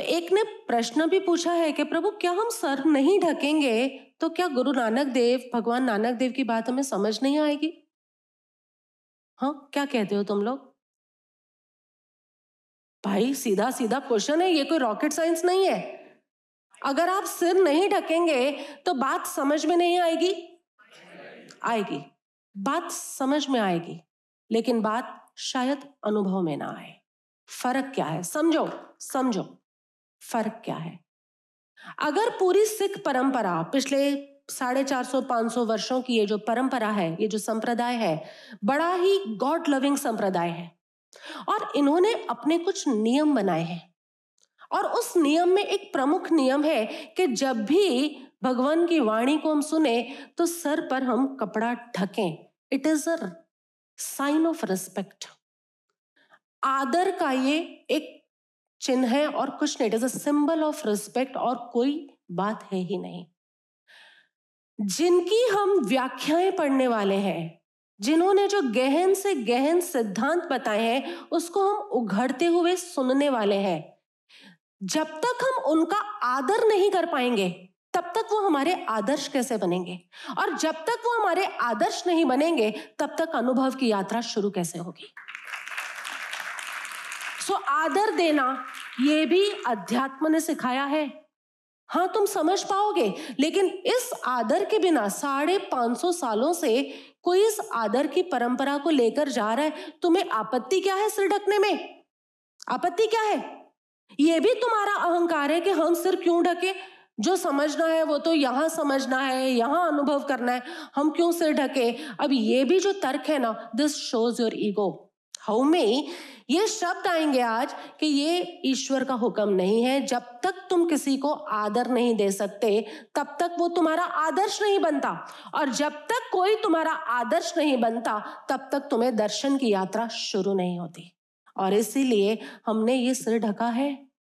एक ने प्रश्न भी पूछा है कि प्रभु, क्या हम सर नहीं ढकेंगे? तो क्या गुरु नानक देव, भगवान नानक देव की बात हमें समझ नहीं आएगी? हाँ क्या कहते हो तुम लोग? भाई सीधा सीधा क्वेश्चन है, ये कोई रॉकेट साइंस नहीं है। अगर आप सिर नहीं ढकेंगे तो बात समझ में नहीं आएगी। आएगी। बात समझ में आएगी, लेकिन बात शायद अनुभव में ना आए। फ़र्क क्या है? समझो समझो। फ़र्क क्या है? अगर पूरी सिख परंपरा पिछले साढ़े चार सौ, पाँच सौ वर्षों की ये जो परंपरा है, ये जो संप्रदाय है, बड़ा ही गॉड लविंग संप्रदाय है। और इन्होंने अपने कुछ नियम बनाए हैं। और उस नियम में एक प्रमुख नियम है कि जब भी भगवान की वाणी को हम सुने तो सर पर हम कपड़ा ढकें। It is a sign of respect आदर का ये एक चिन्ह है और कुछ नहीं it is symbol of respect और कोई बात है ही नहीं। जिनकी हम व्याख्याएँ पढ़ने वाले हैं, जिन्होंने जो गहन से गहन सिद्धांत बताए हैं, उसको हम उघड़ते हुए सुनने वाले हैं। जब तक हम उनका आदर नहीं कर पाएँगे, तब तक वो हमारे आदर्श कैसे बनेंगे? और जब तक वो हमारे आदर्श नहीं बनेंगे, तब तक अनुभव की यात्रा शुरू कैसे होगी? सो आदर देना, ये भी अध्यात्म ने सिखाया है। हाँ तुम समझ पाओगे, लेकिन इस आदर के बिना साढ़े पाँच सौ सालों से कोई इस आदर की परंपरा को लेकर जा रहा है, तुम्हें आपत्ति क्या है सिर ढकने में? आपत्ति क्या है? ये भी तुम्हारा अहंकार है कि हम सिर क्यों ढके? जो समझना है वो तो यहाँ समझना है, यहाँ अनुभव करना है, हम क्यों सिर ढके? अब ये भी जो तर्क है ना this shows your ego how में ये शब्द आएँगे आज कि ये ईश्वर का हुक्म नहीं है। जब तक तुम किसी को आदर नहीं दे सकते, तब तक वो तुम्हारा आदर्श नहीं बनता। और जब तक कोई तुम्हारा आदर्श नहीं बनता, तब तक तुम्हें दर्शन की यात्रा शुरू नहीं होती। और इसीलिए हमने ये सिर ढका है।